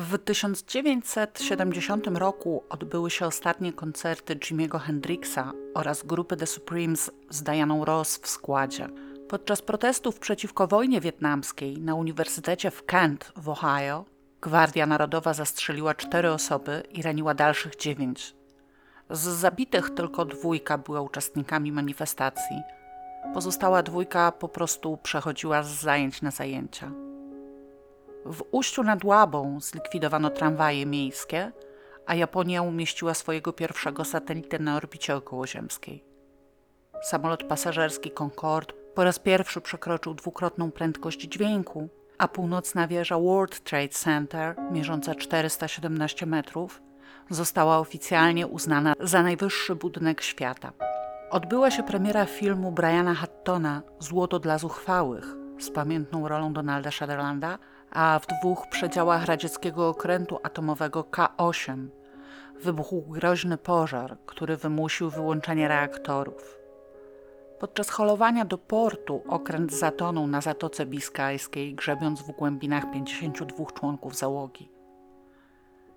W 1970 roku odbyły się ostatnie koncerty Jimiego Hendrixa oraz grupy The Supremes z Dianą Ross w składzie. Podczas protestów przeciwko wojnie wietnamskiej na Uniwersytecie w Kent w Ohio Gwardia Narodowa zastrzeliła cztery osoby i raniła dalszych dziewięć. Z zabitych tylko dwójka była uczestnikami manifestacji. Pozostała dwójka po prostu przechodziła z zajęć na zajęcia. W ujściu nad Łabą zlikwidowano tramwaje miejskie, a Japonia umieściła swojego pierwszego satelitę na orbicie okołoziemskiej. Samolot pasażerski Concorde po raz pierwszy przekroczył dwukrotną prędkość dźwięku, a północna wieża World Trade Center, mierząca 417 metrów, została oficjalnie uznana za najwyższy budynek świata. Odbyła się premiera filmu Briana Hattona Złoto dla zuchwałych z pamiętną rolą Donalda Sutherlanda, a w dwóch przedziałach radzieckiego okrętu atomowego K-8 wybuchł groźny pożar, który wymusił wyłączenie reaktorów. Podczas holowania do portu okręt zatonął na Zatoce Biskajskiej, grzebiąc w głębinach 52 członków załogi.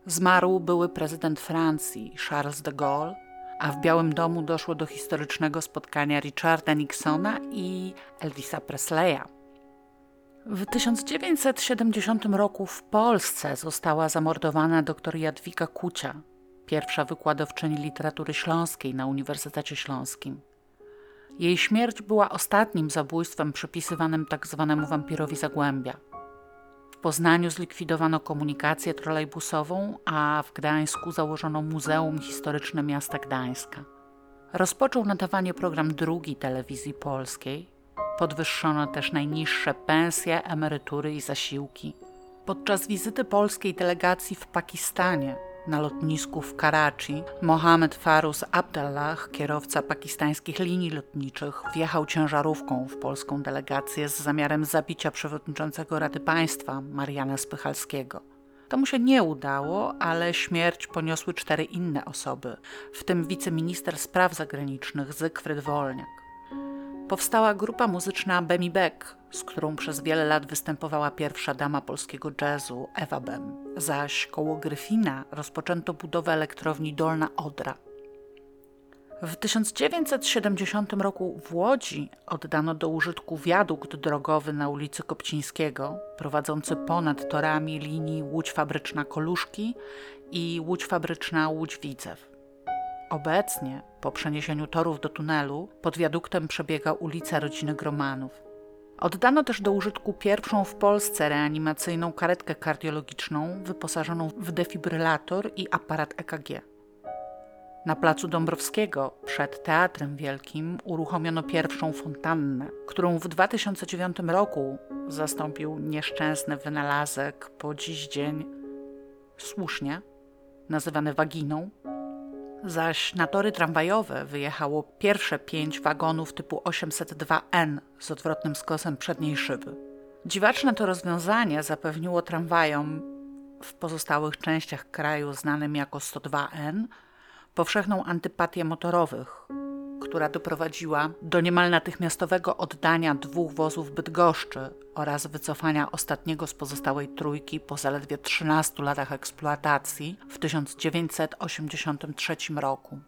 Zmarł były prezydent Francji Charles de Gaulle, a w Białym Domu doszło do historycznego spotkania Richarda Nixona i Elvisa Presleya. W 1970 roku w Polsce została zamordowana dr Jadwiga Kucia, pierwsza wykładowczyni literatury śląskiej na Uniwersytecie Śląskim. Jej śmierć była ostatnim zabójstwem przypisywanym tzw. Tak wampirowi Zagłębia. W Poznaniu zlikwidowano komunikację trolejbusową, a w Gdańsku założono Muzeum Historyczne Miasta Gdańska. Rozpoczął nadawanie program drugi telewizji polskiej. Podwyższono też najniższe pensje, emerytury i zasiłki. Podczas wizyty polskiej delegacji w Pakistanie na lotnisku w Karachi Mohamed Farus Abdallah, kierowca pakistańskich linii lotniczych, wjechał ciężarówką w polską delegację z zamiarem zabicia przewodniczącego Rady Państwa Mariana Spychalskiego. To mu się nie udało, ale śmierć poniosły cztery inne osoby, w tym wiceminister spraw zagranicznych Zygfryd Wolniak powstała grupa muzyczna Bemi Beck, z którą przez wiele lat występowała pierwsza dama polskiego jazzu, Ewa Bem. Zaś koło Gryfina rozpoczęto budowę elektrowni Dolna Odra. W 1970 roku w Łodzi oddano do użytku wiadukt drogowy na ulicy Kopcińskiego, prowadzący ponad torami linii Łódź Fabryczna Koluszki i Łódź Fabryczna Łódź Widzew. Obecnie, po przeniesieniu torów do tunelu, pod wiaduktem przebiega ulica Rodziny Gromanów. Oddano też do użytku pierwszą w Polsce reanimacyjną karetkę kardiologiczną wyposażoną w defibrylator i aparat EKG. Na placu Dąbrowskiego, przed Teatrem Wielkim, uruchomiono pierwszą fontannę, którą w 2009 roku zastąpił nieszczęsny wynalazek po dziś dzień słusznie nazywany waginą, zaś na tory tramwajowe wyjechało pierwsze pięć wagonów typu 802N z odwrotnym skosem przedniej szyby. Dziwaczne to rozwiązanie zapewniło tramwajom w pozostałych częściach kraju znanym jako 102N powszechną antypatię motorowych, która doprowadziła do niemal natychmiastowego oddania dwóch wozów Bydgoszczy oraz wycofania ostatniego z pozostałej trójki po zaledwie 13 latach eksploatacji w 1983 roku.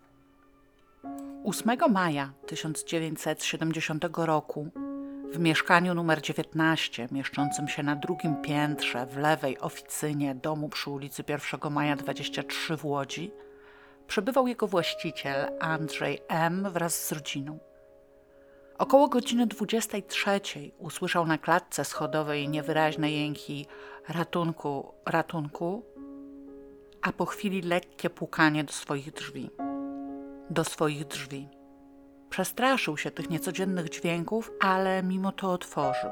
8 maja 1970 roku w mieszkaniu numer 19, mieszczącym się na drugim piętrze w lewej oficynie domu przy ulicy 1 Maja 23 w Łodzi, przebywał jego właściciel Andrzej M. wraz z rodziną. Około godziny 23 usłyszał na klatce schodowej niewyraźne jęki ratunku, ratunku, a po chwili lekkie pukanie do swoich drzwi. Do swoich drzwi. Przestraszył się tych niecodziennych dźwięków, ale mimo to otworzył.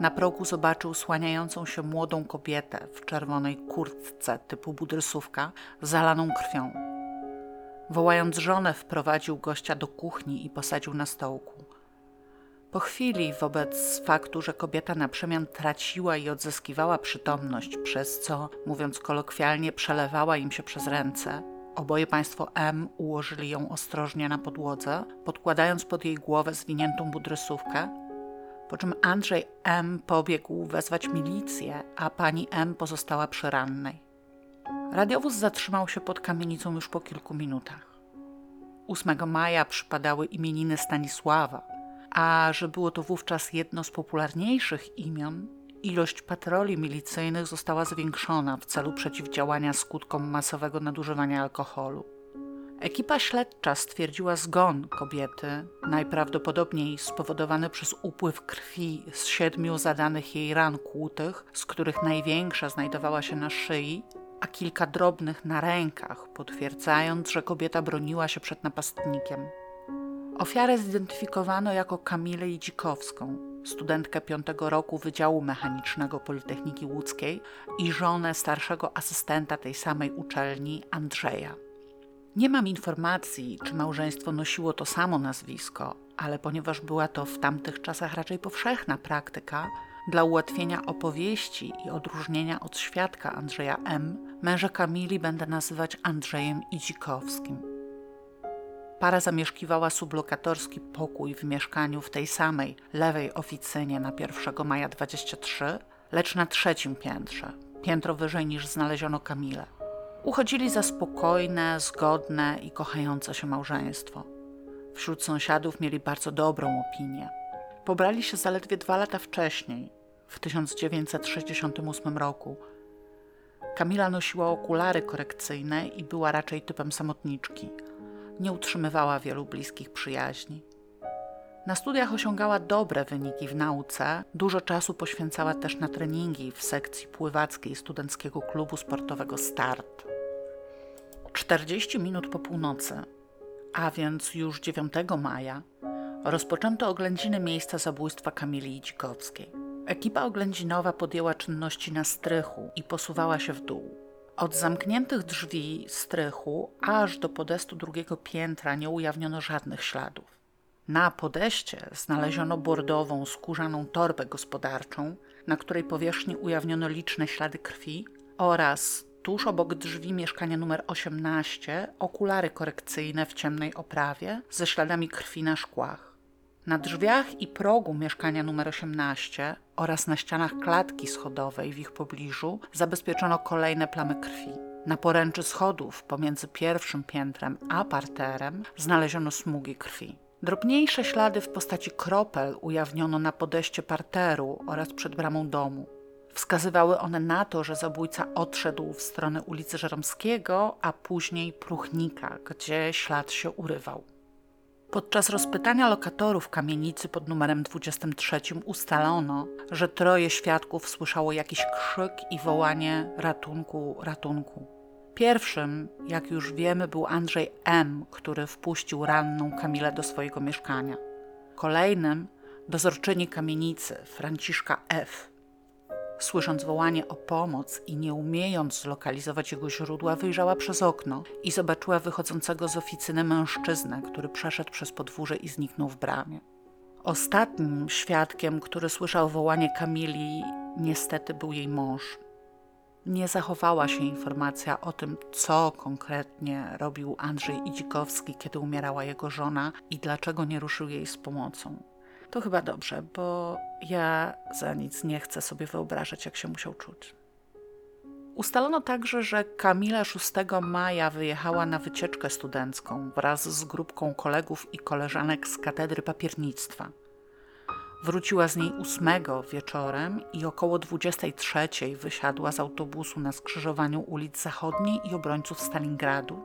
Na progu zobaczył słaniającą się młodą kobietę w czerwonej kurtce typu budrysówka, zalaną krwią. Wołając żonę, wprowadził gościa do kuchni i posadził na stołku. Po chwili, wobec faktu, że kobieta na przemian traciła i odzyskiwała przytomność, przez co, mówiąc kolokwialnie, przelewała im się przez ręce, oboje państwo M ułożyli ją ostrożnie na podłodze, podkładając pod jej głowę zwiniętą budrysówkę, Po czym Andrzej M. pobiegł wezwać milicję, a pani M. pozostała przy rannej. Radiowóz zatrzymał się pod kamienicą już po kilku minutach. 8 maja przypadały imieniny Stanisława, a że było to wówczas jedno z popularniejszych imion, ilość patroli milicyjnych została zwiększona w celu przeciwdziałania skutkom masowego nadużywania alkoholu. Ekipa śledcza stwierdziła zgon kobiety, najprawdopodobniej spowodowany przez upływ krwi z siedmiu zadanych jej ran kłutych, z których największa znajdowała się na szyi, a kilka drobnych na rękach, potwierdzając, że kobieta broniła się przed napastnikiem. Ofiarę zidentyfikowano jako Kamilę Idzikowską, studentkę piątego roku Wydziału Mechanicznego Politechniki Łódzkiej i żonę starszego asystenta tej samej uczelni Andrzeja. Nie mam informacji, czy małżeństwo nosiło to samo nazwisko, ale ponieważ była to w tamtych czasach raczej powszechna praktyka, dla ułatwienia opowieści i odróżnienia od świadka Andrzeja M., męża Kamili będę nazywać Andrzejem Idzikowskim. Para zamieszkiwała sublokatorski pokój w mieszkaniu w tej samej lewej oficynie na 1 maja 23, lecz na trzecim piętrze, piętro wyżej niż znaleziono Kamilę. Uchodzili za spokojne, zgodne i kochające się małżeństwo. Wśród sąsiadów mieli bardzo dobrą opinię. Pobrali się zaledwie dwa lata wcześniej, w 1968 roku. Kamila nosiła okulary korekcyjne i była raczej typem samotniczki. Nie utrzymywała wielu bliskich przyjaźni. Na studiach osiągała dobre wyniki w nauce, dużo czasu poświęcała też na treningi w sekcji pływackiej studenckiego klubu sportowego Start. 40 minut po północy, a więc już 9 maja, rozpoczęto oględziny miejsca zabójstwa Kamili Dzikowskiej. Ekipa oględzinowa podjęła czynności na strychu i posuwała się w dół. Od zamkniętych drzwi strychu aż do podestu drugiego piętra nie ujawniono żadnych śladów. Na podeście znaleziono bordową, skórzaną torbę gospodarczą, na której powierzchni ujawniono liczne ślady krwi oraz tuż obok drzwi mieszkania numer 18 okulary korekcyjne w ciemnej oprawie ze śladami krwi na szkłach. Na drzwiach i progu mieszkania numer 18 oraz na ścianach klatki schodowej w ich pobliżu zabezpieczono kolejne plamy krwi. Na poręczy schodów pomiędzy pierwszym piętrem a parterem znaleziono smugi krwi. Drobniejsze ślady w postaci kropel ujawniono na podeście parteru oraz przed bramą domu. Wskazywały one na to, że zabójca odszedł w stronę ulicy Żeromskiego, a później Pruchnika, gdzie ślad się urywał. Podczas rozpytania lokatorów kamienicy pod numerem 23 ustalono, że troje świadków słyszało jakiś krzyk i wołanie ratunku, ratunku. Pierwszym, jak już wiemy, był Andrzej M., który wpuścił ranną Kamilę do swojego mieszkania. Kolejnym dozorczyni kamienicy Franciszka F., Słysząc wołanie o pomoc i nie umiejąc zlokalizować jego źródła, wyjrzała przez okno i zobaczyła wychodzącego z oficyny mężczyznę, który przeszedł przez podwórze i zniknął w bramie. Ostatnim świadkiem, który słyszał wołanie Kamili, niestety był jej mąż. Nie zachowała się informacja o tym, co konkretnie robił Andrzej Idzikowski, kiedy umierała jego żona i dlaczego nie ruszył jej z pomocą. To chyba dobrze, bo ja za nic nie chcę sobie wyobrażać, jak się musiał czuć. Ustalono także, że Kamila 6 maja wyjechała na wycieczkę studencką wraz z grupką kolegów i koleżanek z katedry papiernictwa. Wróciła z niej 8 wieczorem i około 23 wysiadła z autobusu na skrzyżowaniu ulic Zachodniej i obrońców Stalingradu,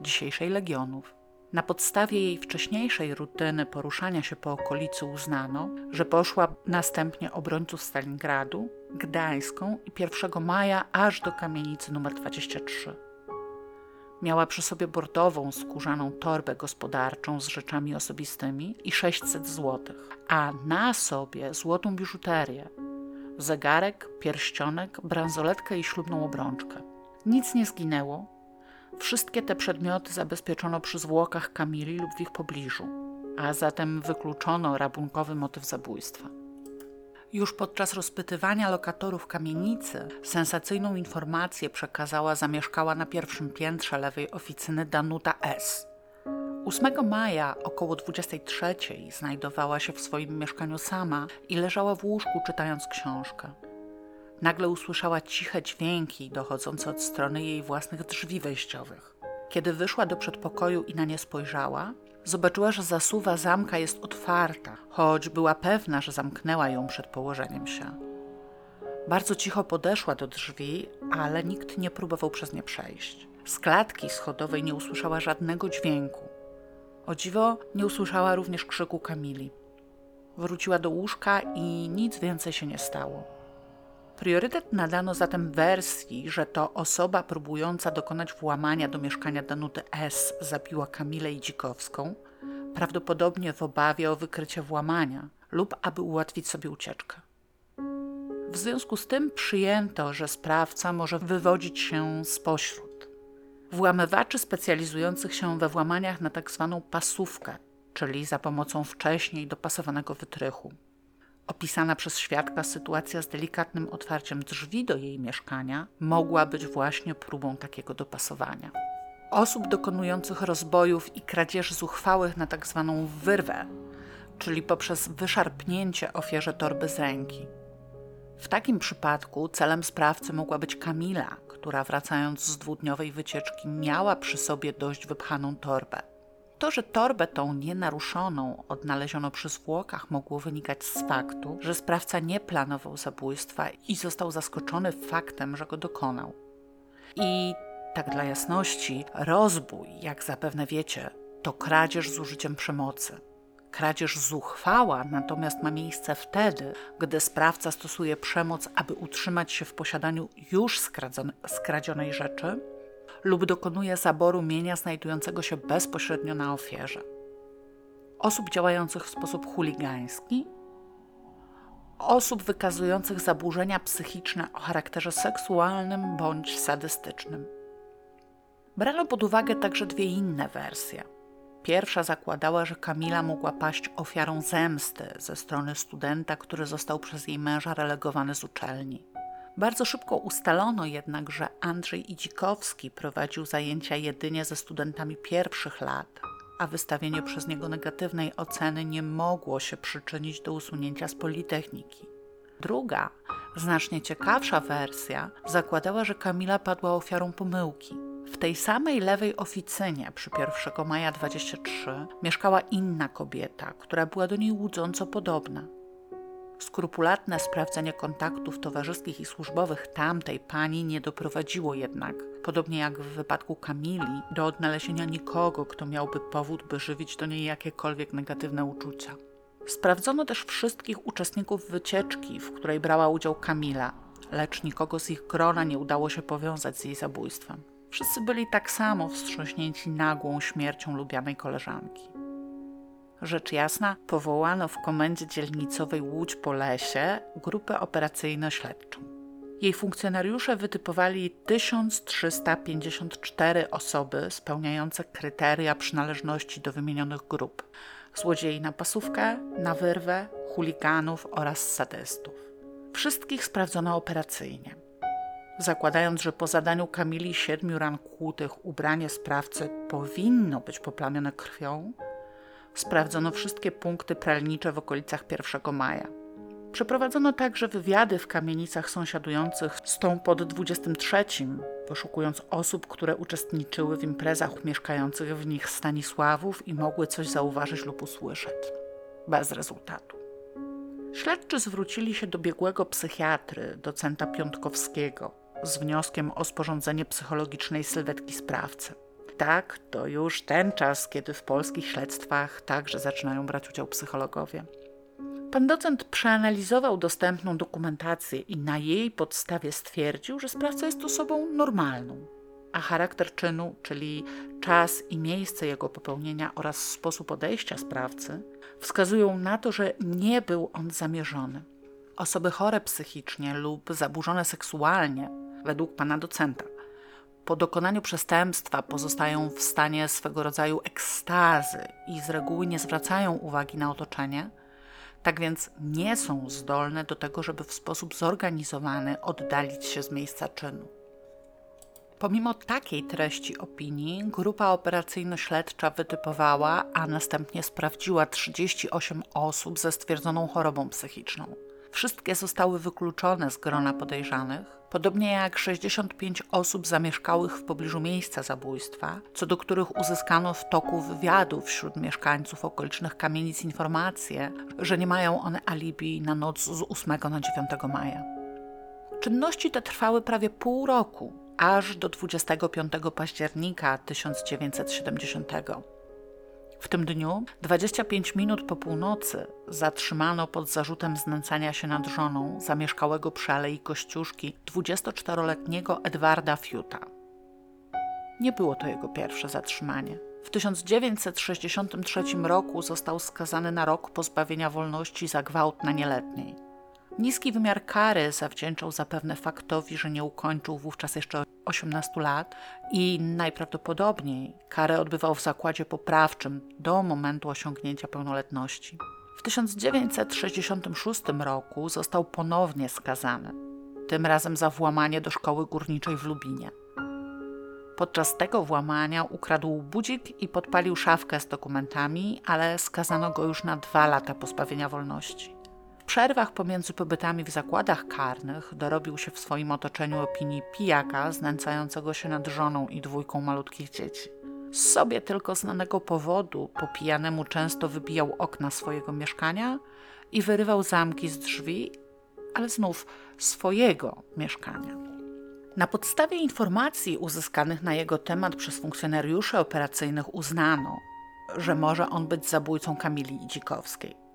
dzisiejszej Legionów. Na podstawie jej wcześniejszej rutyny poruszania się po okolicy uznano, że poszła następnie obrońców Stalingradu, Gdańską i 1 maja aż do kamienicy nr 23. Miała przy sobie bordową, skórzaną torbę gospodarczą z rzeczami osobistymi i 600 zł, a na sobie złotą biżuterię, zegarek, pierścionek, bransoletkę i ślubną obrączkę. Nic nie zginęło, Wszystkie te przedmioty zabezpieczono przy zwłokach Kamili lub w ich pobliżu, a zatem wykluczono rabunkowy motyw zabójstwa. Już podczas rozpytywania lokatorów kamienicy sensacyjną informację przekazała zamieszkała na pierwszym piętrze lewej oficyny Danuta S. 8 maja około 23 znajdowała się w swoim mieszkaniu sama i leżała w łóżku czytając książkę. Nagle usłyszała ciche dźwięki dochodzące od strony jej własnych drzwi wejściowych. Kiedy wyszła do przedpokoju i na nie spojrzała, zobaczyła, że zasuwa zamka jest otwarta, choć była pewna, że zamknęła ją przed położeniem się. Bardzo cicho podeszła do drzwi, ale nikt nie próbował przez nie przejść. Z klatki schodowej nie usłyszała żadnego dźwięku. O dziwo nie usłyszała również krzyku Kamili. Wróciła do łóżka i nic więcej się nie stało. Priorytet nadano zatem wersji, że to osoba próbująca dokonać włamania do mieszkania Danuty S. zabiła Kamilę Idzikowską, prawdopodobnie w obawie o wykrycie włamania lub aby ułatwić sobie ucieczkę. W związku z tym przyjęto, że sprawca może wywodzić się spośród włamywaczy specjalizujących się we włamaniach na tzw. Tak pasówkę, czyli za pomocą wcześniej dopasowanego wytrychu. Opisana przez świadka sytuacja z delikatnym otwarciem drzwi do jej mieszkania mogła być właśnie próbą takiego dopasowania. Osób dokonujących rozbojów i kradzieży zuchwałych na tzw. Tak wyrwę, czyli poprzez wyszarpnięcie ofierze torby z ręki. W takim przypadku celem sprawcy mogła być Kamila, która wracając z dwudniowej wycieczki miała przy sobie dość wypchaną torbę. To, że torbę tą nienaruszoną odnaleziono przy zwłokach, mogło wynikać z faktu, że sprawca nie planował zabójstwa i został zaskoczony faktem, że go dokonał. I tak dla jasności, rozbój, jak zapewne wiecie, to kradzież z użyciem przemocy. Kradzież zuchwała natomiast ma miejsce wtedy, gdy sprawca stosuje przemoc, aby utrzymać się w posiadaniu już skradzionej rzeczy lub dokonuje zaboru mienia znajdującego się bezpośrednio na ofierze. Osób działających w sposób chuligański, osób wykazujących zaburzenia psychiczne o charakterze seksualnym bądź sadystycznym. Brano pod uwagę także dwie inne wersje – Pierwsza zakładała, że Kamila mogła paść ofiarą zemsty ze strony studenta, który został przez jej męża relegowany z uczelni. Bardzo szybko ustalono jednak, że Andrzej Idzikowski prowadził zajęcia jedynie ze studentami pierwszych lat, a wystawienie przez niego negatywnej oceny nie mogło się przyczynić do usunięcia z Politechniki. Druga, znacznie ciekawsza wersja zakładała, że Kamila padła ofiarą pomyłki – w tej samej lewej oficynie przy 1 maja 23 mieszkała inna kobieta, która była do niej łudząco podobna. Skrupulatne sprawdzenie kontaktów towarzyskich i służbowych tamtej pani nie doprowadziło jednak, podobnie jak w wypadku Kamili, do odnalezienia nikogo, kto miałby powód, by żywić do niej jakiekolwiek negatywne uczucia. Sprawdzono też wszystkich uczestników wycieczki, w której brała udział Kamila, lecz nikogo z ich grona nie udało się powiązać z jej zabójstwem. Wszyscy byli tak samo wstrząśnięci nagłą śmiercią lubianej koleżanki. Rzecz jasna, powołano w komendzie dzielnicowej Łódź po lesie grupę operacyjno-śledczą. Jej funkcjonariusze wytypowali 1354 osoby spełniające kryteria przynależności do wymienionych grup: złodziei na pasówkę, na wyrwę, chuliganów oraz sadystów. Wszystkich sprawdzono operacyjnie zakładając, że po zadaniu Kamili siedmiu ran kłutych ubranie sprawcy powinno być poplamione krwią, sprawdzono wszystkie punkty pralnicze w okolicach 1 maja. Przeprowadzono także wywiady w kamienicach sąsiadujących z tą pod 23, poszukując osób, które uczestniczyły w imprezach mieszkających w nich Stanisławów i mogły coś zauważyć lub usłyszeć. Bez rezultatu. Śledczy zwrócili się do biegłego psychiatry, docenta Piątkowskiego, z wnioskiem o sporządzenie psychologicznej sylwetki sprawcy. Tak, to już ten czas, kiedy w polskich śledztwach także zaczynają brać udział psychologowie. Pan docent przeanalizował dostępną dokumentację i na jej podstawie stwierdził, że sprawca jest osobą normalną, a charakter czynu, czyli czas i miejsce jego popełnienia oraz sposób odejścia sprawcy, wskazują na to, że nie był on zamierzony. Osoby chore psychicznie lub zaburzone seksualnie według pana docenta. Po dokonaniu przestępstwa pozostają w stanie swego rodzaju ekstazy i z reguły nie zwracają uwagi na otoczenie, tak więc nie są zdolne do tego, żeby w sposób zorganizowany oddalić się z miejsca czynu. Pomimo takiej treści opinii, grupa operacyjno-śledcza wytypowała, a następnie sprawdziła 38 osób ze stwierdzoną chorobą psychiczną. Wszystkie zostały wykluczone z grona podejrzanych, podobnie jak 65 osób zamieszkałych w pobliżu miejsca zabójstwa, co do których uzyskano w toku wywiadów wśród mieszkańców okolicznych kamienic informacje, że nie mają one alibi na noc z 8 na 9 maja. Czynności te trwały prawie pół roku, aż do 25 października 1970. W tym dniu, 25 minut po północy, zatrzymano pod zarzutem znęcania się nad żoną zamieszkałego przy Alei Kościuszki 24-letniego Edwarda Fiuta. Nie było to jego pierwsze zatrzymanie. W 1963 roku został skazany na rok pozbawienia wolności za gwałt na nieletniej. Niski wymiar kary zawdzięczał zapewne faktowi, że nie ukończył wówczas jeszcze 18 lat i najprawdopodobniej karę odbywał w zakładzie poprawczym do momentu osiągnięcia pełnoletności. W 1966 roku został ponownie skazany, tym razem za włamanie do szkoły górniczej w Lubinie. Podczas tego włamania ukradł budzik i podpalił szafkę z dokumentami, ale skazano go już na dwa lata pozbawienia wolności przerwach pomiędzy pobytami w zakładach karnych dorobił się w swoim otoczeniu opinii pijaka znęcającego się nad żoną i dwójką malutkich dzieci. Z sobie tylko znanego powodu po pijanemu często wybijał okna swojego mieszkania i wyrywał zamki z drzwi, ale znów swojego mieszkania. Na podstawie informacji uzyskanych na jego temat przez funkcjonariuszy operacyjnych uznano, że może on być zabójcą Kamili Dzikowskiej.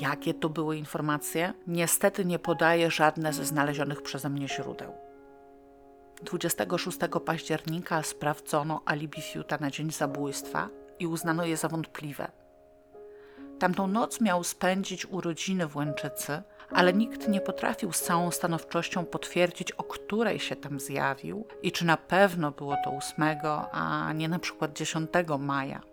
Jakie to były informacje? Niestety nie podaję żadne ze znalezionych przeze mnie źródeł. 26 października sprawdzono alibi Fiuta na dzień zabójstwa i uznano je za wątpliwe. Tamtą noc miał spędzić urodziny w Łęczycy, ale nikt nie potrafił z całą stanowczością potwierdzić, o której się tam zjawił i czy na pewno było to 8, a nie na przykład 10 maja.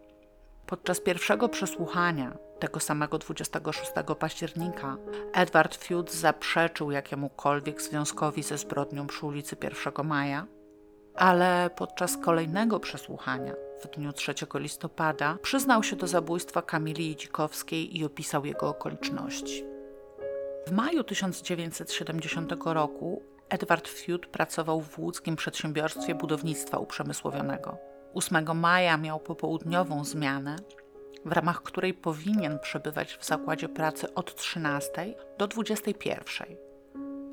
Podczas pierwszego przesłuchania tego samego 26 października Edward Field zaprzeczył jakiemukolwiek związkowi ze zbrodnią przy ulicy 1 Maja, ale podczas kolejnego przesłuchania w dniu 3 listopada przyznał się do zabójstwa Kamili Dzikowskiej i opisał jego okoliczności. W maju 1970 roku Edward Field pracował w łódzkim przedsiębiorstwie budownictwa uprzemysłowionego. 8 maja miał popołudniową zmianę, w ramach której powinien przebywać w zakładzie pracy od 13 do 21.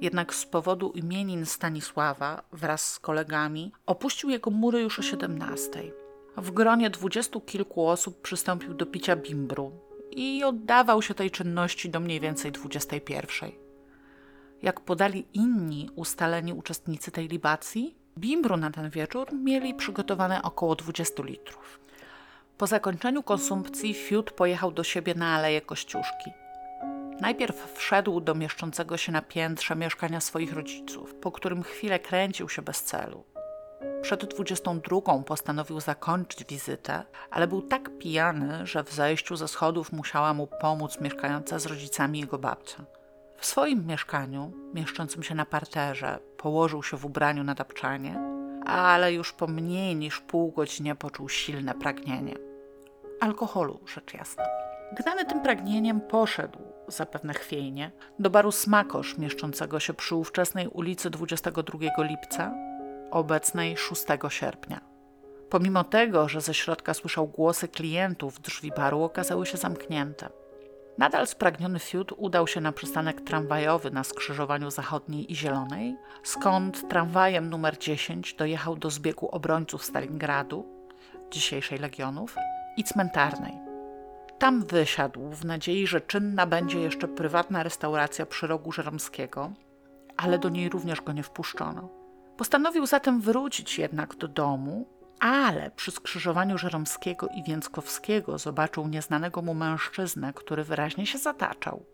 Jednak z powodu imienin Stanisława wraz z kolegami opuścił jego mury już o 17. W gronie dwudziestu kilku osób przystąpił do picia bimbru i oddawał się tej czynności do mniej więcej 21. Jak podali inni ustaleni uczestnicy tej libacji, bimbru na ten wieczór mieli przygotowane około 20 litrów. Po zakończeniu konsumpcji Fiut pojechał do siebie na Aleję Kościuszki. Najpierw wszedł do mieszczącego się na piętrze mieszkania swoich rodziców, po którym chwilę kręcił się bez celu. Przed 22 postanowił zakończyć wizytę, ale był tak pijany, że w zejściu ze schodów musiała mu pomóc mieszkająca z rodzicami jego babcia. W swoim mieszkaniu, mieszczącym się na parterze, położył się w ubraniu na tapczanie, ale już po mniej niż pół godzinie poczuł silne pragnienie. Alkoholu, rzecz jasna. Gnany tym pragnieniem poszedł, zapewne chwiejnie, do baru Smakosz, mieszczącego się przy ówczesnej ulicy 22 lipca, obecnej 6 sierpnia. Pomimo tego, że ze środka słyszał głosy klientów, drzwi baru okazały się zamknięte. Nadal spragniony Fiut udał się na przystanek tramwajowy na skrzyżowaniu zachodniej i zielonej, skąd tramwajem numer 10 dojechał do zbiegu obrońców Stalingradu, dzisiejszej Legionów, i cmentarnej. Tam wysiadł w nadziei, że czynna będzie jeszcze prywatna restauracja przy rogu Żeromskiego, ale do niej również go nie wpuszczono. Postanowił zatem wrócić jednak do domu ale przy skrzyżowaniu Żeromskiego i Więckowskiego zobaczył nieznanego mu mężczyznę, który wyraźnie się zataczał.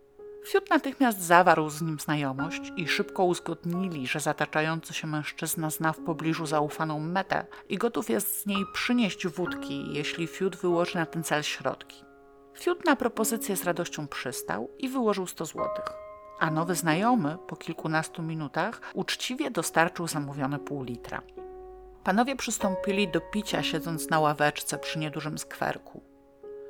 Fiut natychmiast zawarł z nim znajomość i szybko uzgodnili, że zataczający się mężczyzna zna w pobliżu zaufaną metę i gotów jest z niej przynieść wódki, jeśli Fiut wyłoży na ten cel środki. Fiut na propozycję z radością przystał i wyłożył 100 złotych. A nowy znajomy po kilkunastu minutach uczciwie dostarczył zamówione pół litra. Panowie przystąpili do picia, siedząc na ławeczce przy niedużym skwerku.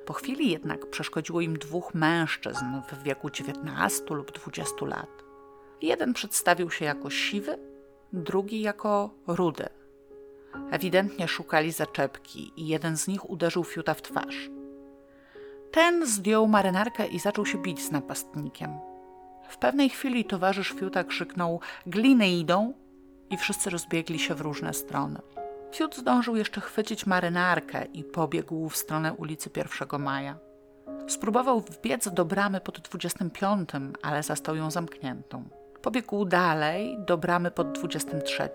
Po chwili jednak przeszkodziło im dwóch mężczyzn w wieku 19 lub 20 lat. Jeden przedstawił się jako siwy, drugi jako rudy. Ewidentnie szukali zaczepki i jeden z nich uderzył Fiuta w twarz. Ten zdjął marynarkę i zaczął się bić z napastnikiem. W pewnej chwili towarzysz Fiuta krzyknął: Gliny idą! I wszyscy rozbiegli się w różne strony. Fiut zdążył jeszcze chwycić marynarkę i pobiegł w stronę ulicy 1 Maja. Spróbował wbiec do bramy pod 25, ale zastał ją zamkniętą. Pobiegł dalej do bramy pod 23.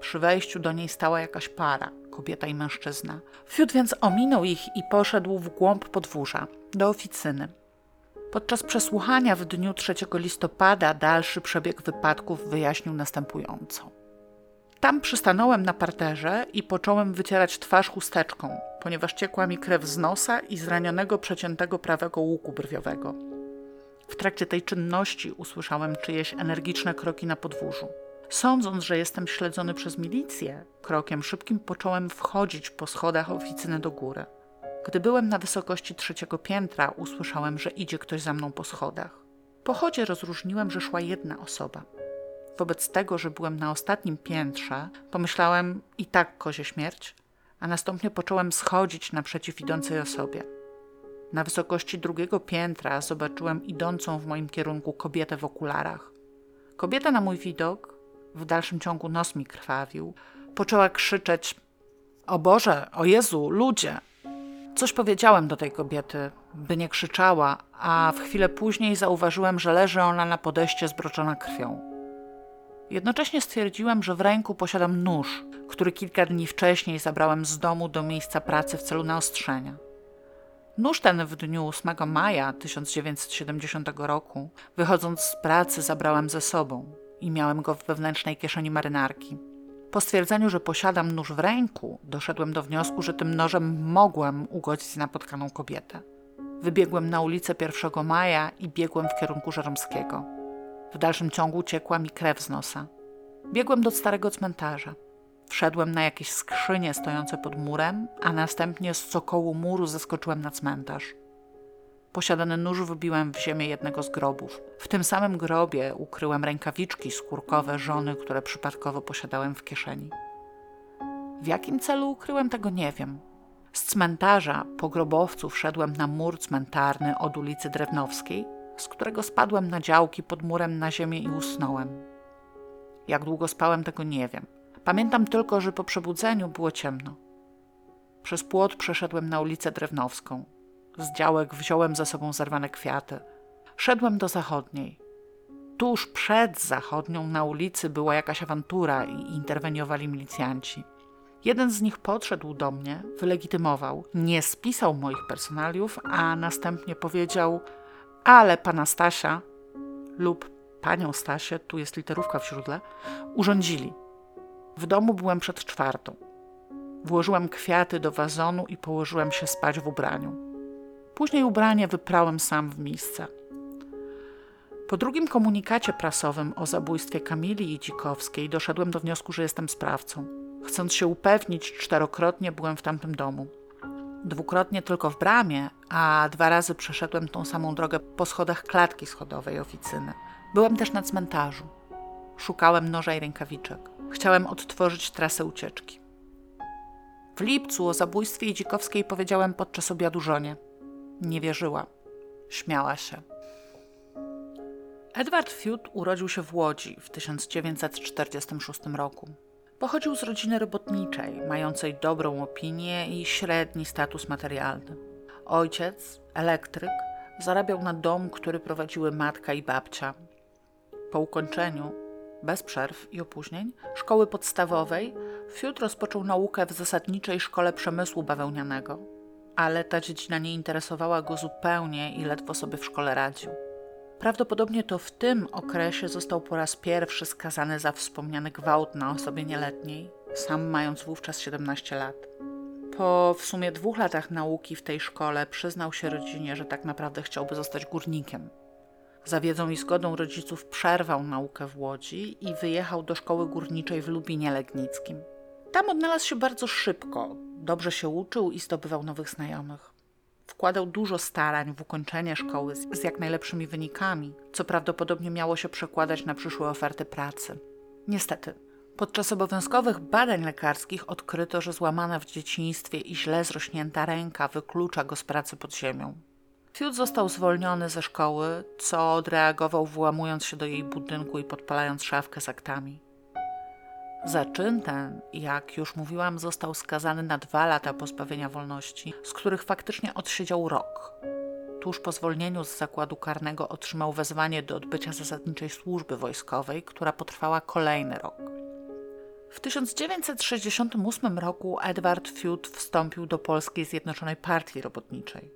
Przy wejściu do niej stała jakaś para, kobieta i mężczyzna. Fiut więc ominął ich i poszedł w głąb podwórza, do oficyny. Podczas przesłuchania w dniu 3 listopada dalszy przebieg wypadków wyjaśnił następująco. Tam przystanąłem na parterze i począłem wycierać twarz chusteczką, ponieważ ciekła mi krew z nosa i zranionego przeciętego prawego łuku brwiowego. W trakcie tej czynności usłyszałem czyjeś energiczne kroki na podwórzu. Sądząc, że jestem śledzony przez milicję, krokiem szybkim począłem wchodzić po schodach oficyny do góry. Gdy byłem na wysokości trzeciego piętra, usłyszałem, że idzie ktoś za mną po schodach. Po chodzie rozróżniłem, że szła jedna osoba. Wobec tego, że byłem na ostatnim piętrze, pomyślałem i tak kozie śmierć, a następnie począłem schodzić naprzeciw idącej osobie. Na wysokości drugiego piętra zobaczyłem idącą w moim kierunku kobietę w okularach. Kobieta na mój widok, w dalszym ciągu nos mi krwawił, poczęła krzyczeć: O Boże, o Jezu, ludzie! Coś powiedziałem do tej kobiety, by nie krzyczała, a w chwilę później zauważyłem, że leży ona na podejście zbroczona krwią. Jednocześnie stwierdziłem, że w ręku posiadam nóż, który kilka dni wcześniej zabrałem z domu do miejsca pracy w celu naostrzenia. Nóż ten w dniu 8 maja 1970 roku, wychodząc z pracy, zabrałem ze sobą i miałem go w wewnętrznej kieszeni marynarki. Po stwierdzeniu, że posiadam nóż w ręku, doszedłem do wniosku, że tym nożem mogłem ugodzić napotkaną kobietę. Wybiegłem na ulicę 1 maja i biegłem w kierunku Żeromskiego. W dalszym ciągu ciekła mi krew z nosa. Biegłem do starego cmentarza. Wszedłem na jakieś skrzynie stojące pod murem, a następnie z cokołu muru zeskoczyłem na cmentarz. Posiadany nóż wybiłem w ziemię jednego z grobów. W tym samym grobie ukryłem rękawiczki skórkowe żony, które przypadkowo posiadałem w kieszeni. W jakim celu ukryłem tego nie wiem. Z cmentarza po grobowcu wszedłem na mur cmentarny od ulicy Drewnowskiej, z którego spadłem na działki pod murem na ziemię i usnąłem. Jak długo spałem, tego nie wiem. Pamiętam tylko, że po przebudzeniu było ciemno. Przez płot przeszedłem na ulicę Drewnowską. Z działek wziąłem ze sobą zerwane kwiaty. Szedłem do zachodniej. Tuż przed zachodnią na ulicy była jakaś awantura i interweniowali milicjanci. Jeden z nich podszedł do mnie, wylegitymował, nie spisał moich personaliów, a następnie powiedział: Ale pana Stasia lub panią Stasię, tu jest literówka w źródle, urządzili. W domu byłem przed czwartą. Włożyłem kwiaty do wazonu i położyłem się spać w ubraniu. Później ubranie wyprałem sam w miejsce. Po drugim komunikacie prasowym o zabójstwie Kamili Dzikowskiej doszedłem do wniosku, że jestem sprawcą. Chcąc się upewnić, czterokrotnie byłem w tamtym domu. Dwukrotnie tylko w bramie, a dwa razy przeszedłem tą samą drogę po schodach klatki schodowej oficyny. Byłem też na cmentarzu. Szukałem noża i rękawiczek. Chciałem odtworzyć trasę ucieczki. W lipcu o zabójstwie Dzikowskiej powiedziałem podczas obiadu żonie. Nie wierzyła. Śmiała się. Edward Fiut urodził się w Łodzi w 1946 roku. Pochodził z rodziny robotniczej, mającej dobrą opinię i średni status materialny. Ojciec, elektryk, zarabiał na dom, który prowadziły matka i babcia. Po ukończeniu, bez przerw i opóźnień, szkoły podstawowej, Fiut rozpoczął naukę w zasadniczej szkole przemysłu bawełnianego ale ta dziedzina nie interesowała go zupełnie i ledwo sobie w szkole radził. Prawdopodobnie to w tym okresie został po raz pierwszy skazany za wspomniany gwałt na osobie nieletniej, sam mając wówczas 17 lat. Po w sumie dwóch latach nauki w tej szkole przyznał się rodzinie, że tak naprawdę chciałby zostać górnikiem. Za wiedzą i zgodą rodziców przerwał naukę w Łodzi i wyjechał do szkoły górniczej w Lubinie Legnickim. Tam odnalazł się bardzo szybko, dobrze się uczył i zdobywał nowych znajomych. Wkładał dużo starań w ukończenie szkoły z jak najlepszymi wynikami, co prawdopodobnie miało się przekładać na przyszłe oferty pracy. Niestety, podczas obowiązkowych badań lekarskich odkryto, że złamana w dzieciństwie i źle zrośnięta ręka wyklucza go z pracy pod ziemią. Fiut został zwolniony ze szkoły, co odreagował włamując się do jej budynku i podpalając szafkę z aktami. Za czyn ten, jak już mówiłam, został skazany na dwa lata pozbawienia wolności, z których faktycznie odsiedział rok. Tuż po zwolnieniu z zakładu karnego otrzymał wezwanie do odbycia zasadniczej służby wojskowej, która potrwała kolejny rok. W 1968 roku Edward Fiut wstąpił do Polskiej Zjednoczonej Partii Robotniczej.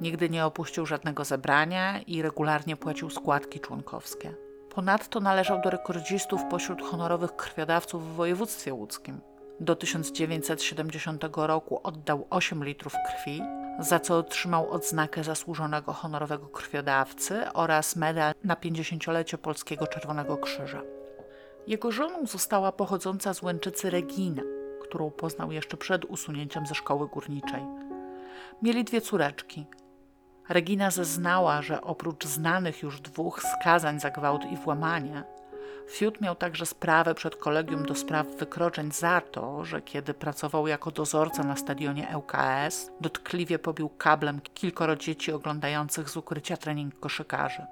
Nigdy nie opuścił żadnego zebrania i regularnie płacił składki członkowskie. Ponadto należał do rekordzistów pośród honorowych krwiodawców w województwie łódzkim. Do 1970 roku oddał 8 litrów krwi, za co otrzymał odznakę zasłużonego honorowego krwiodawcy oraz medal na 50-lecie Polskiego Czerwonego Krzyża. Jego żoną została pochodząca z Łęczycy Regina, którą poznał jeszcze przed usunięciem ze szkoły górniczej. Mieli dwie córeczki, Regina zeznała, że oprócz znanych już dwóch skazań za gwałt i włamanie, Fiut miał także sprawę przed kolegium do spraw wykroczeń za to, że kiedy pracował jako dozorca na stadionie ŁKS, dotkliwie pobił kablem kilkoro dzieci oglądających z ukrycia trening koszykarzy.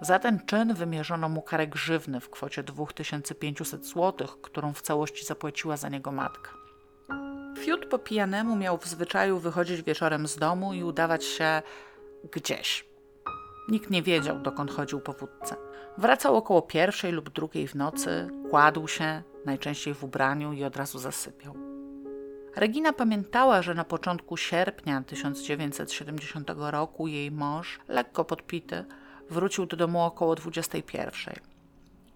Za ten czyn wymierzono mu karę grzywny w kwocie 2500 zł, którą w całości zapłaciła za niego matka. Fiut po pijanemu miał w zwyczaju wychodzić wieczorem z domu i udawać się gdzieś. Nikt nie wiedział, dokąd chodził po wódce. Wracał około pierwszej lub drugiej w nocy, kładł się, najczęściej w ubraniu i od razu zasypiał. Regina pamiętała, że na początku sierpnia 1970 roku jej mąż, lekko podpity, wrócił do domu około 21.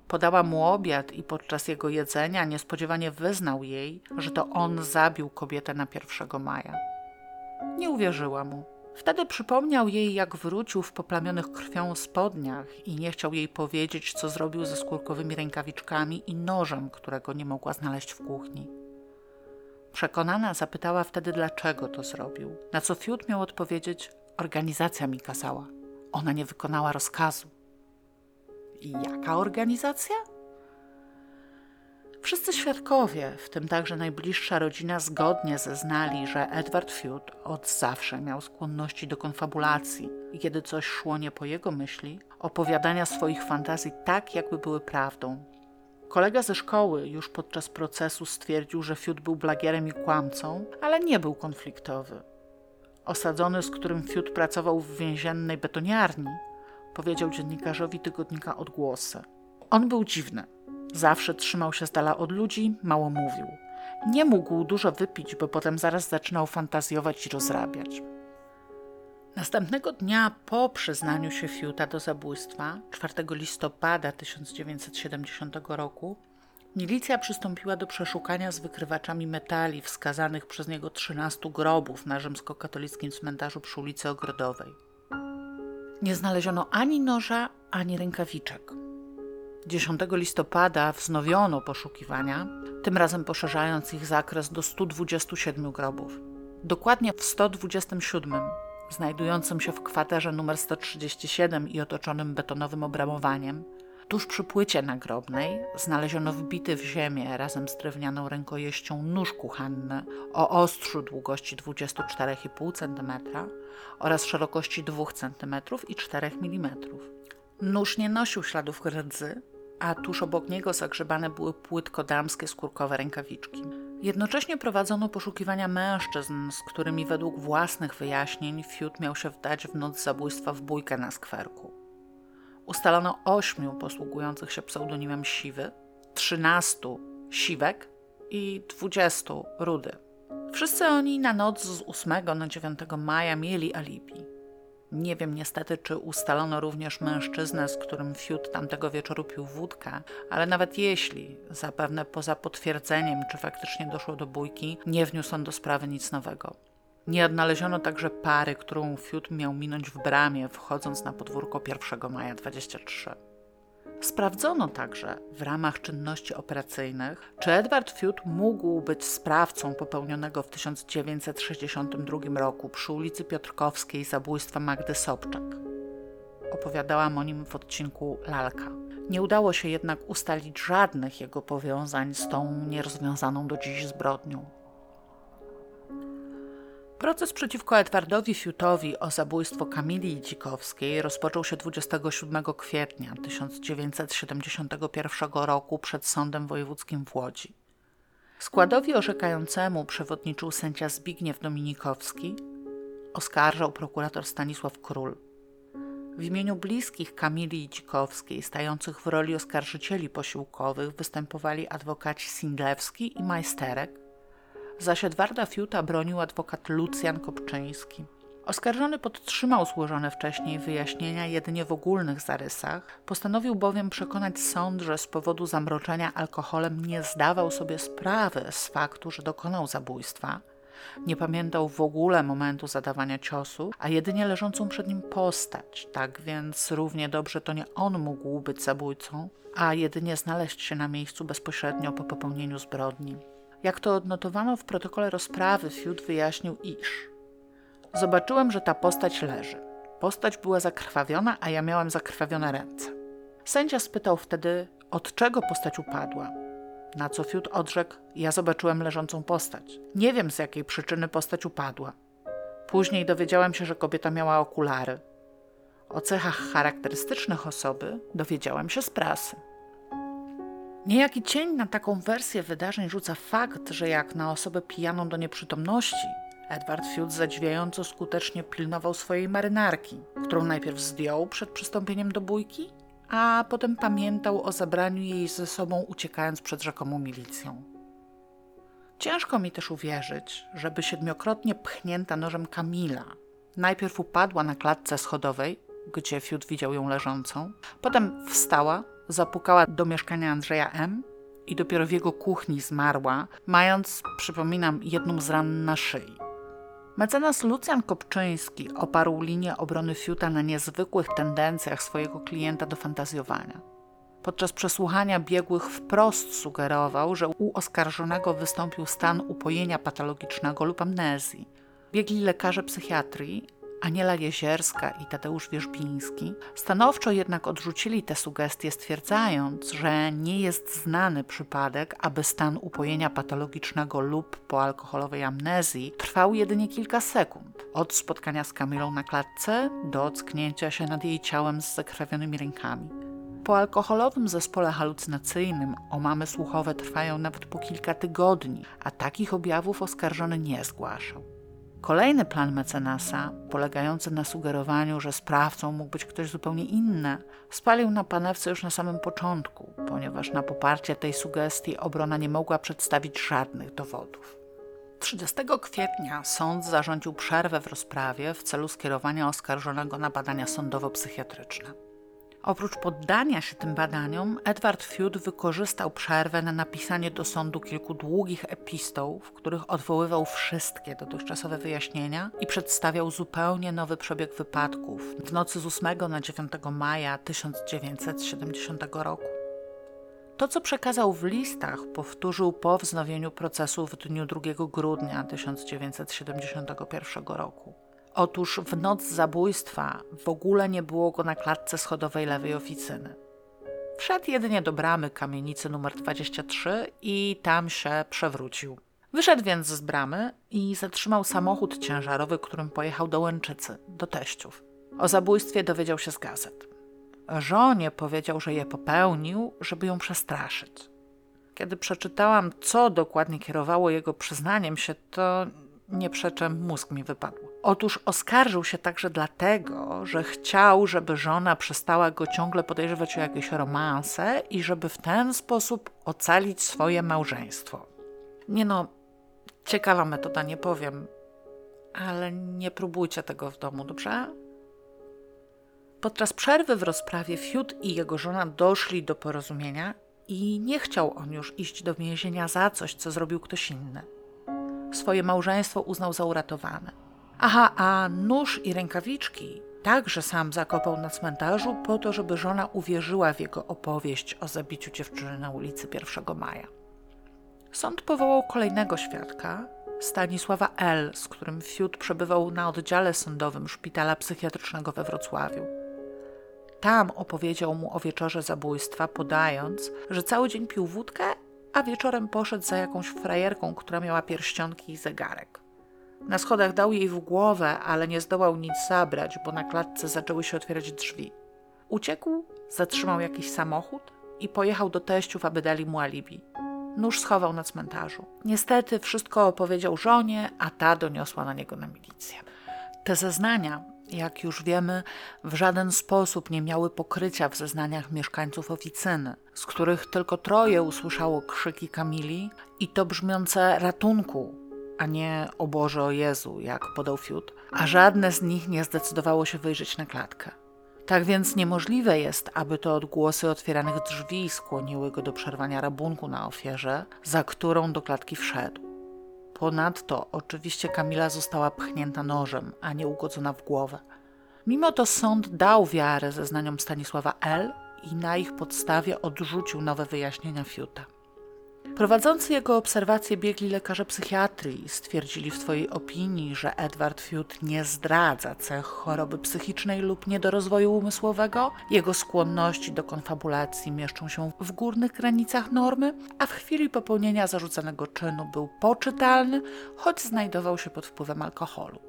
Podała mu obiad i podczas jego jedzenia niespodziewanie wyznał jej, że to on zabił kobietę na 1 maja. Nie uwierzyła mu. Wtedy przypomniał jej, jak wrócił w poplamionych krwią spodniach i nie chciał jej powiedzieć, co zrobił ze skórkowymi rękawiczkami i nożem, którego nie mogła znaleźć w kuchni. Przekonana zapytała wtedy, dlaczego to zrobił. Na co Fiut miał odpowiedzieć: Organizacja mi kazała. Ona nie wykonała rozkazu. I jaka organizacja? Wszyscy świadkowie, w tym także najbliższa rodzina, zgodnie zeznali, że Edward Fiut od zawsze miał skłonności do konfabulacji i kiedy coś szło nie po jego myśli, opowiadania swoich fantazji tak, jakby były prawdą. Kolega ze szkoły już podczas procesu stwierdził, że Fiut był blagierem i kłamcą, ale nie był konfliktowy. Osadzony, z którym Fiut pracował w więziennej betoniarni, powiedział dziennikarzowi tygodnika Odgłosy. On był dziwny Zawsze trzymał się z dala od ludzi, mało mówił. Nie mógł dużo wypić, bo potem zaraz zaczynał fantazjować i rozrabiać. Następnego dnia po przyznaniu się Fiuta do zabójstwa, 4 listopada 1970 roku, milicja przystąpiła do przeszukania z wykrywaczami metali wskazanych przez niego 13 grobów na rzymskokatolickim cmentarzu przy ulicy Ogrodowej. Nie znaleziono ani noża, ani rękawiczek. 10 listopada wznowiono poszukiwania, tym razem poszerzając ich zakres do 127 grobów. Dokładnie w 127, znajdującym się w kwaterze nr 137 i otoczonym betonowym obramowaniem, tuż przy płycie nagrobnej znaleziono wbity w ziemię razem z drewnianą rękojeścią nóż kuchenny o ostrzu długości 24,5 cm oraz szerokości 2 cm i 4 mm. Nóż nie nosił śladów rdzy, a tuż obok niego zagrzebane były płytko damskie skórkowe rękawiczki. Jednocześnie prowadzono poszukiwania mężczyzn, z którymi według własnych wyjaśnień Fiut miał się wdać w noc zabójstwa w bójkę na skwerku. Ustalono ośmiu posługujących się pseudonimem Siwy, trzynastu Siwek i dwudziestu Rudy. Wszyscy oni na noc z 8 na 9 maja mieli alibi. Nie wiem niestety, czy ustalono również mężczyznę, z którym Fiut tamtego wieczoru pił wódkę, ale nawet jeśli, zapewne poza potwierdzeniem, czy faktycznie doszło do bójki, nie wniósł on do sprawy nic nowego. Nie odnaleziono także pary, którą Fiut miał minąć w bramie, wchodząc na podwórko 1 maja 23. Sprawdzono także w ramach czynności operacyjnych, czy Edward Fiut mógł być sprawcą popełnionego w 1962 roku przy ulicy Piotrkowskiej zabójstwa Magdy Sobczak. Opowiadałam o nim w odcinku Lalka. Nie udało się jednak ustalić żadnych jego powiązań z tą nierozwiązaną do dziś zbrodnią. Proces przeciwko Edwardowi Fiutowi o zabójstwo Kamili Dzikowskiej rozpoczął się 27 kwietnia 1971 roku przed Sądem Wojewódzkim w Łodzi. Składowi orzekającemu przewodniczył sędzia Zbigniew Dominikowski, oskarżał prokurator Stanisław Król. W imieniu bliskich Kamili Dzikowskiej, stających w roli oskarżycieli posiłkowych, występowali adwokaci Sindlewski i Majsterek, zaś Edwarda Fiuta bronił adwokat Lucjan Kopczyński. Oskarżony podtrzymał złożone wcześniej wyjaśnienia jedynie w ogólnych zarysach, postanowił bowiem przekonać sąd, że z powodu zamroczenia alkoholem nie zdawał sobie sprawy z faktu, że dokonał zabójstwa. Nie pamiętał w ogóle momentu zadawania ciosu, a jedynie leżącą przed nim postać, tak więc równie dobrze to nie on mógł być zabójcą, a jedynie znaleźć się na miejscu bezpośrednio po popełnieniu zbrodni. Jak to odnotowano w protokole rozprawy, Fiut wyjaśnił, iż Zobaczyłem, że ta postać leży. Postać była zakrwawiona, a ja miałem zakrwawione ręce. Sędzia spytał wtedy, od czego postać upadła. Na co Fiut odrzekł, ja zobaczyłem leżącą postać. Nie wiem z jakiej przyczyny postać upadła. Później dowiedziałem się, że kobieta miała okulary. O cechach charakterystycznych osoby dowiedziałem się z prasy. Niejaki cień na taką wersję wydarzeń rzuca fakt, że jak na osobę pijaną do nieprzytomności, Edward Field zadziwiająco skutecznie pilnował swojej marynarki, którą najpierw zdjął przed przystąpieniem do bójki, a potem pamiętał o zabraniu jej ze sobą uciekając przed rzekomą milicją. Ciężko mi też uwierzyć, żeby siedmiokrotnie pchnięta nożem Kamila najpierw upadła na klatce schodowej, gdzie Fiut widział ją leżącą, potem wstała zapukała do mieszkania Andrzeja M. i dopiero w jego kuchni zmarła, mając, przypominam, jedną z ran na szyi. Mecenas Lucjan Kopczyński oparł linię obrony Fiuta na niezwykłych tendencjach swojego klienta do fantazjowania. Podczas przesłuchania biegłych wprost sugerował, że u oskarżonego wystąpił stan upojenia patologicznego lub amnezji. Biegli lekarze psychiatrii Aniela Jezierska i Tadeusz Wierzbiński stanowczo jednak odrzucili te sugestie, stwierdzając, że nie jest znany przypadek, aby stan upojenia patologicznego lub poalkoholowej amnezji trwał jedynie kilka sekund, od spotkania z Kamilą na klatce do ocknięcia się nad jej ciałem z zakrwawionymi rękami. Po alkoholowym zespole halucynacyjnym omamy słuchowe trwają nawet po kilka tygodni, a takich objawów oskarżony nie zgłaszał. Kolejny plan mecenasa, polegający na sugerowaniu, że sprawcą mógł być ktoś zupełnie inny, spalił na panewce już na samym początku, ponieważ na poparcie tej sugestii obrona nie mogła przedstawić żadnych dowodów. 30 kwietnia sąd zarządził przerwę w rozprawie w celu skierowania oskarżonego na badania sądowo-psychiatryczne. Oprócz poddania się tym badaniom, Edward Fiut wykorzystał przerwę na napisanie do sądu kilku długich epistoł, w których odwoływał wszystkie dotychczasowe wyjaśnienia i przedstawiał zupełnie nowy przebieg wypadków w nocy z 8 na 9 maja 1970 roku. To, co przekazał w listach, powtórzył po wznowieniu procesu w dniu 2 grudnia 1971 roku. Otóż w noc zabójstwa w ogóle nie było go na klatce schodowej lewej oficyny. Wszedł jedynie do bramy kamienicy numer 23 i tam się przewrócił. Wyszedł więc z bramy i zatrzymał samochód ciężarowy, którym pojechał do Łęczycy, do teściów. O zabójstwie dowiedział się z gazet. Żonie powiedział, że je popełnił, żeby ją przestraszyć. Kiedy przeczytałam, co dokładnie kierowało jego przyznaniem się, to nie przeczę, mózg mi wypadł. Otóż oskarżył się także dlatego, że chciał, żeby żona przestała go ciągle podejrzewać o jakieś romanse i żeby w ten sposób ocalić swoje małżeństwo. Nie no, ciekawa metoda, nie powiem, ale nie próbujcie tego w domu, dobrze? Podczas przerwy w rozprawie Fiut i jego żona doszli do porozumienia i nie chciał on już iść do więzienia za coś, co zrobił ktoś inny swoje małżeństwo uznał za uratowane. Aha, a nóż i rękawiczki także sam zakopał na cmentarzu po to, żeby żona uwierzyła w jego opowieść o zabiciu dziewczyny na ulicy 1 maja. Sąd powołał kolejnego świadka, Stanisława L., z którym Fiut przebywał na oddziale sądowym szpitala psychiatrycznego we Wrocławiu. Tam opowiedział mu o wieczorze zabójstwa, podając, że cały dzień pił wódkę, a wieczorem poszedł za jakąś frajerką, która miała pierścionki i zegarek. Na schodach dał jej w głowę, ale nie zdołał nic zabrać, bo na klatce zaczęły się otwierać drzwi. Uciekł, zatrzymał jakiś samochód i pojechał do teściów, aby dali mu alibi. Nóż schował na cmentarzu. Niestety wszystko opowiedział żonie, a ta doniosła na niego na milicję. Te zeznania, jak już wiemy, w żaden sposób nie miały pokrycia w zeznaniach mieszkańców oficyny, z których tylko troje usłyszało krzyki Kamili i to brzmiące ratunku, a nie o Boże, o Jezu, jak podał Fiut, a żadne z nich nie zdecydowało się wyjrzeć na klatkę. Tak więc niemożliwe jest, aby to odgłosy otwieranych drzwi skłoniły go do przerwania rabunku na ofierze, za którą do klatki wszedł. Ponadto oczywiście Kamila została pchnięta nożem, a nie ugodzona w głowę. Mimo to sąd dał wiarę zeznaniom Stanisława L. i na ich podstawie odrzucił nowe wyjaśnienia Fiuta. Prowadzący jego obserwacje biegli lekarze psychiatrii stwierdzili w swojej opinii, że Edward Fiut nie zdradza cech choroby psychicznej lub niedorozwoju umysłowego. Jego skłonności do konfabulacji mieszczą się w górnych granicach normy, a w chwili popełnienia zarzucanego czynu był poczytalny, choć znajdował się pod wpływem alkoholu.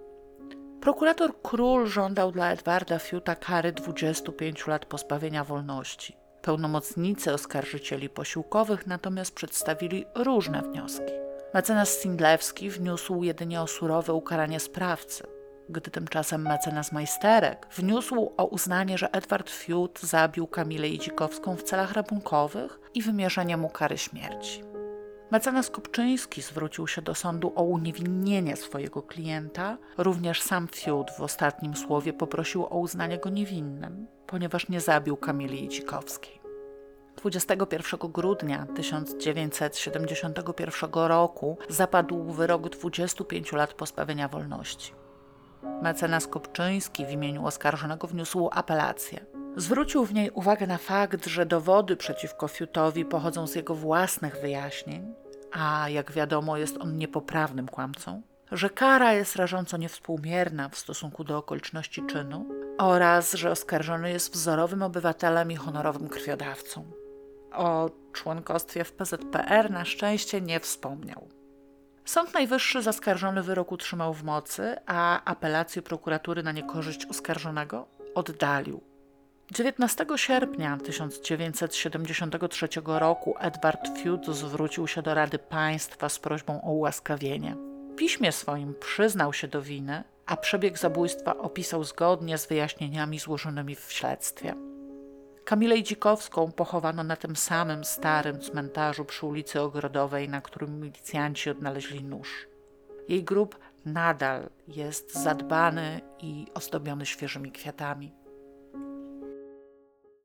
Prokurator Król żądał dla Edwarda Fiuta kary 25 lat pozbawienia wolności. Pełnomocnicy oskarżycieli posiłkowych natomiast przedstawili różne wnioski. Mecenas Sindlewski wniósł jedynie o surowe ukaranie sprawcy, gdy tymczasem mecenas Majsterek wniósł o uznanie, że Edward Fiut zabił Kamilę Idzikowską w celach rabunkowych i wymierzenie mu kary śmierci. Mecenas Kopczyński zwrócił się do sądu o uniewinnienie swojego klienta. Również sam Fiut w ostatnim słowie poprosił o uznanie go niewinnym, ponieważ nie zabił Kamili Dzikowskiej. 21 grudnia 1971 roku zapadł wyrok 25 lat pozbawienia wolności. Mecenas Kopczyński w imieniu oskarżonego wniósł apelację. Zwrócił w niej uwagę na fakt, że dowody przeciwko Fiutowi pochodzą z jego własnych wyjaśnień, a jak wiadomo jest on niepoprawnym kłamcą, że kara jest rażąco niewspółmierna w stosunku do okoliczności czynu oraz że oskarżony jest wzorowym obywatelem i honorowym krwiodawcą. O członkostwie w PZPR na szczęście nie wspomniał. Sąd Najwyższy zaskarżony wyrok utrzymał w mocy, a apelację prokuratury na niekorzyść oskarżonego oddalił. 19 sierpnia 1973 roku Edward Fiut zwrócił się do Rady Państwa z prośbą o ułaskawienie. W piśmie swoim przyznał się do winy, a przebieg zabójstwa opisał zgodnie z wyjaśnieniami złożonymi w śledztwie. Kamilę Dzikowską pochowano na tym samym starym cmentarzu przy ulicy Ogrodowej, na którym milicjanci odnaleźli nóż. Jej grób nadal jest zadbany i ozdobiony świeżymi kwiatami.